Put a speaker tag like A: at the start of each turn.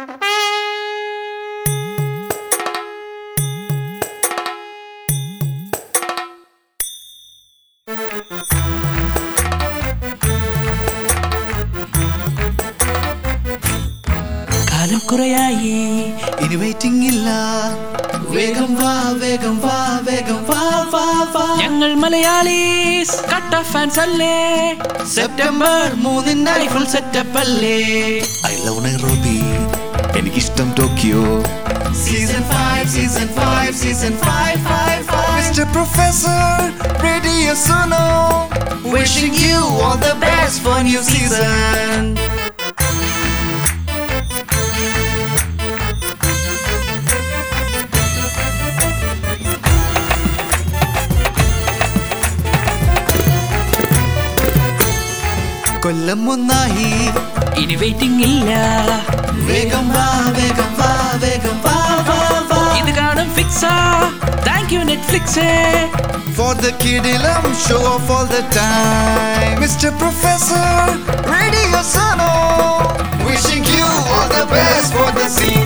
A: കാലം കുറയായി.
B: ഇനി വെയിറ്റിംഗ് ഇല്ല. വേഗം വാ വേഗം വാ വേഗം വാ വാ വാ.
A: ഞങ്ങൾ മലയാളീസ് കട്ട ഫാൻസ് അല്ലേ?
B: സെപ്റ്റംബർ മൂന്നിന് ഫുൾ സെറ്റപ്പ് അല്ലേ? ഐ ലവ് നൈറോബി എനിക്കിഷ്ടം Tokyo season five season five season five five five mister professor radio Suno wishing you all the best for new season കൊല്ലം ഒന്നായി
A: ഇനി വെയിറ്റിംഗ് ഇല്ല
B: pizza. Thank you, Netflix. Eh? For the kiddilum
A: show off all the time. Mr.
B: Professor, Radio Suno. Wishing you all the best for the season.